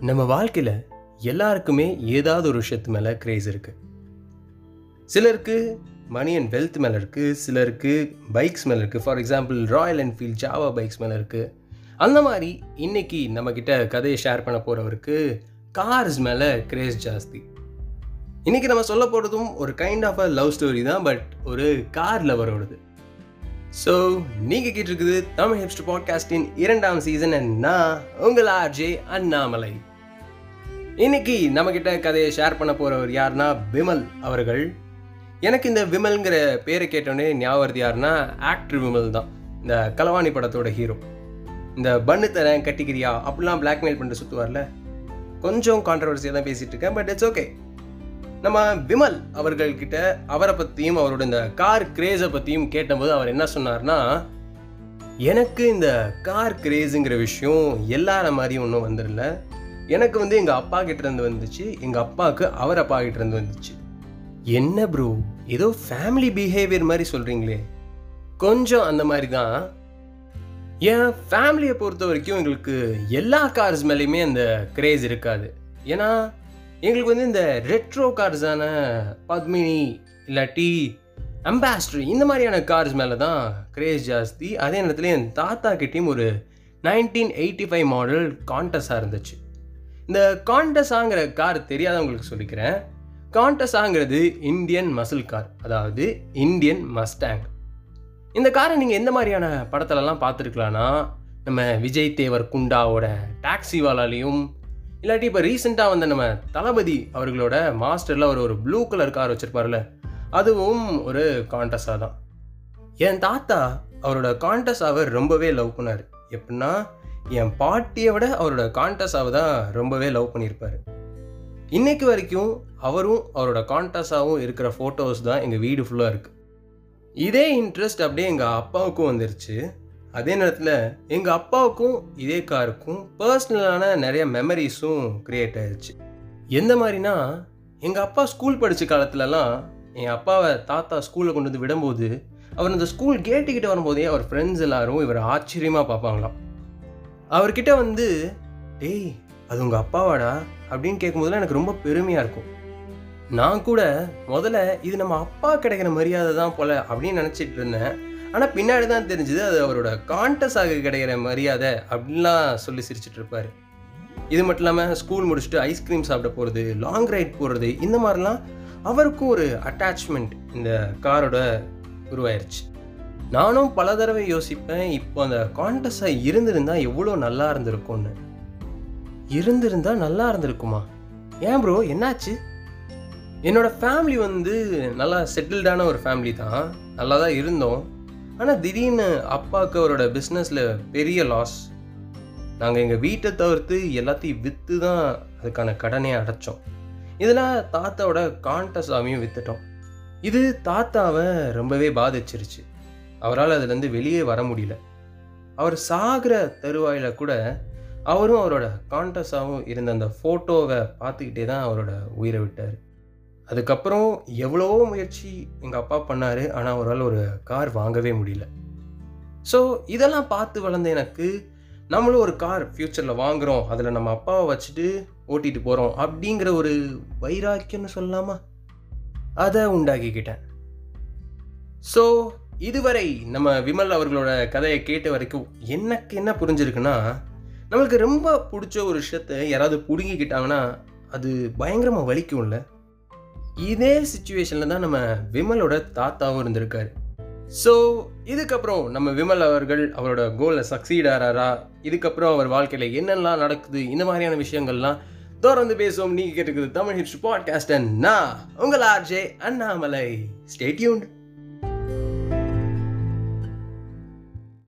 நம்ம வாழ்க்கையில் எல்லாருக்குமே ஏதாவது ஒரு விஷயத்து மேலே கிரேஸ் இருக்குது சிலருக்கு மணி அண்ட் வெல்த் மேலே இருக்குது சிலருக்கு பைக்ஸ் மேலே இருக்குது for example Royal Enfield Jawa bikes மேலே இருக்குது அந்த மாதிரி இன்னைக்கு நம்மக்கிட்ட கதையை ஷேர் பண்ண போகிறவருக்கு கார்ஸ் மேலே கிரேஸ் ஜாஸ்தி. இன்றைக்கி நம்ம சொல்ல போகிறதும் ஒரு kind of a love story தான் பட் ஒரு கார் லவரோடது ஸோ நீங்கள் கேட்டிருக்குது தமிழ் ஹிப்ஸ்ட் பாட்காஸ்டின் இரண்டாம் சீசன் என்ன உங்கள் ஆர்ஜே அண்ணாமலை. இன்னைக்கு நம்மக்கிட்ட கதையை ஷேர் பண்ண போகிறவர் யாருன்னா விமல் அவர்கள். எனக்கு இந்த விமல்ங்கிற பேரை கேட்டோடனே ஞாபகம் யாருன்னா ஆக்டர் விமல் தான். இந்த கலவாணி படத்தோட ஹீரோ இந்த பண்ணு தரேன் கட்டிக்கிறியா அப்படிலாம் பிளாக்மெயில் பண்ணிட்டு சுற்றுவார்ல கொஞ்சம் கான்ட்ரவர்சியாக தான் பேசிகிட்டு இருக்கேன் பட் இட்ஸ் ஓகே நம்ம விமல் அவர்கள்கிட்ட அவரை பற்றியும் அவரோட இந்த கார் கிரேஸை பற்றியும் கேட்டபோது அவர் என்ன சொன்னார்னா எனக்கு இந்த கார் கிரேஸுங்கிற விஷயம் எல்லார மாதிரியும் ஒன்றும் வந்துடல எனக்கு வந்து எங்கள் அப்பா இருந்து வந்துச்சு. எங்கள் அப்பாவுக்கு அவர் அப்பா இருந்து வந்துச்சு. என்ன ப்ரோ ஏதோ ஃபேமிலி பிஹேவியர் மாதிரி சொல்கிறீங்களே கொஞ்சம் அந்த மாதிரி தான். என் ஃபேமிலியை பொறுத்த வரைக்கும் எங்களுக்கு எல்லா கார்ஸ் மேலேயுமே அந்த கிரேஸ் இருக்காது. ஏன்னா எங்களுக்கு வந்து இந்த ரெட்ரோ கார்ஸான பத்மினி இல்லாட்டி அம்பாஸ்டர் இந்த மாதிரியான கார்ஸ் மேலே தான் கிரேஸ் ஜாஸ்தி. அதே நேரத்தில் என் தாத்தா கிட்டேயும் ஒரு நைன்டீன் எயிட்டி ஃபைவ் மாடல் காண்டஸாக இருந்துச்சு. இந்த காண்டஸாங்கிற கார் தெரியாதவங்களுக்கு சொல்லிக்கிறேன். காண்டஸாங்கிறது இந்தியன் மசில் கார் அதாவது இந்தியன் மஸ்டாங் இந்த காரை நீங்கள் எந்த மாதிரியான படத்துலலாம் பார்த்துருக்கலான்னா நம்ம விஜய் தேவர் குண்டாவோட டாக்ஸி வாலாலையும் இல்லாட்டி இப்போ ரீசெண்டாக வந்து நம்ம தளபதி அவர்களோட மாஸ்டரில் ஒரு ஒரு ப்ளூ கலர் கார் வச்சுருப்பார்ல அதுவும் ஒரு கான்டஸாக தான். என் தாத்தா அவரோட கான்டஸாவை ரொம்பவே லவ் பண்ணார். எப்படின்னா என் பாட்டியை விட அவரோட கான்டஸாவை தான் ரொம்பவே லவ் பண்ணியிருப்பார். இன்னைக்கு வரைக்கும் அவரும் அவரோட கான்டஸாகவும் இருக்கிற ஃபோட்டோஸ் தான் எங்கள் வீடு ஃபுல்லாக இருக்குது இதே இன்ட்ரெஸ்ட் அப்படியே எங்கள் அப்பாவுக்கும் வந்துருச்சு. அதே நேரத்தில் எங்கள் அப்பாவுக்கும் இதே காருக்கும் பர்சனலான நிறைய மெமரிஸும் க்ரியேட் ஆயிடுச்சு எந்த மாதிரினா எங்கள் அப்பா ஸ்கூல் படித்த காலத்துலலாம் என் அப்பாவை தாத்தா ஸ்கூலில் கொண்டு வந்து விடும்போது அவர் அந்த ஸ்கூல் கேட்டுக்கிட்ட வரும்போதே அவர் ஃப்ரெண்ட்ஸ் எல்லாரும் இவர் ஆச்சரியமாக பார்ப்பாங்களாம். அவர்கிட்ட வந்து டேய் அது உங்கள் அப்பாவாடா? அப்படின்னு கேட்கும்போதுலாம் எனக்கு ரொம்ப பெருமையாக இருக்கும். நான் கூட முதல்ல இது நம்ம அப்பா கிடைக்கிற மரியாதை தான் போல அப்படின்னு நினச்சிட்டு இருந்தேன். ஆனால் பின்னாடி தான் தெரிஞ்சுது அது அவரோட கான்டஸாக கிடைக்கிற மரியாதை அப்படின்லாம் சொல்லி சிரிச்சிட்டு இருப்பார். இது மட்டும் இல்லாமல் ஸ்கூல் முடிச்சுட்டு ஐஸ்கிரீம் சாப்பிட போகிறது லாங் ரைட் போகிறது இந்த மாதிரிலாம் அவருக்கும் ஒரு அட்டாச்மெண்ட் இந்த காரோட உருவாயிருச்சு. நானும் பல தடவை யோசிப்பேன் இப்போ அந்த கான்டஸாக இருந்திருந்தால் எவ்வளோ நல்லா இருந்திருக்கும்னு. இருந்திருந்தா நல்லா இருந்திருக்குமா? ஏன் ப்ரோ என்னாச்சு? என்னோடய ஃபேமிலி வந்து நல்லா செட்டில்டான ஒரு ஃபேமிலி தான். நல்லா தான் இருந்தோம். ஆனால் திடீர்னு அப்பாவுக்கு அவரோட பிஸ்னஸில் பெரிய லாஸ் நாங்கள் எங்கள் வீட்டை தவிர்த்து எல்லாத்தையும் விற்று தான் அதுக்கான கடனே அடைச்சோம். இதில் தாத்தாவோட காண்டசாமியும் விற்றுட்டோம் இது தாத்தாவை ரொம்பவே பாதிச்சிருச்சு. அவரால் அதுலேருந்து வெளியே வர முடியல. அவர் சாகிற தருவாயில் கூட அவரும் அவரோட காண்டஸாகவும் இருந்த அந்த ஃபோட்டோவை பார்த்துக்கிட்டே தான் அவரோட உயிரை விட்டார். அதுக்கப்புறம் எவ்வளவோ முயற்சி எங்கள் அப்பா பண்ணார் ஆனால் அவரால் ஒரு கார் வாங்கவே முடியல. ஸோ இதெல்லாம் பார்த்து வளர்ந்த எனக்கு நம்மளும் ஒரு கார் ஃப்யூச்சரில் வாங்குகிறோம் அதில் நம்ம அப்பாவை வச்சுட்டு ஓட்டிகிட்டு போகிறோம் அப்படிங்கிற ஒரு வைராக்கியம்னு சொல்லலாமா? அதை உண்டாக்கிக்கிட்டேன். ஸோ இதுவரை நம்ம விமல் அவர்களோட கதையை கேட்ட வரைக்கும் எனக்கு என்ன புரிஞ்சிருக்குன்னா நம்மளுக்கு ரொம்ப பிடிச்ச ஒரு விஷயத்த யாராவது பிடுங்கிக்கிட்டாங்கன்னா அது பயங்கரமாக வலிக்கும்ல? இதே சுச்சுவேஷனில் தான் நம்ம விமலோட தாத்தாவும் இருந்திருக்காரு. ஸோ இதுக்கப்புறம் நம்ம விமல் அவர்கள் அவரோட கோலில் சக்சீட் ஆறாரா? இதுக்கப்புறம் அவர் வாழ்க்கையில் என்னெல்லாம் நடக்குது? இந்த மாதிரியான விஷயங்கள்லாம் தொடர்ந்து பேசுவோம். நீங்கள் கேட்டுக்கிறது தமிழ் ஹிப்ஸ் பாட்காஸ்ட் அண்ணா உங்கள் ஆர்ஜே அண்ணாமலை. ஸ்டேட்யூன்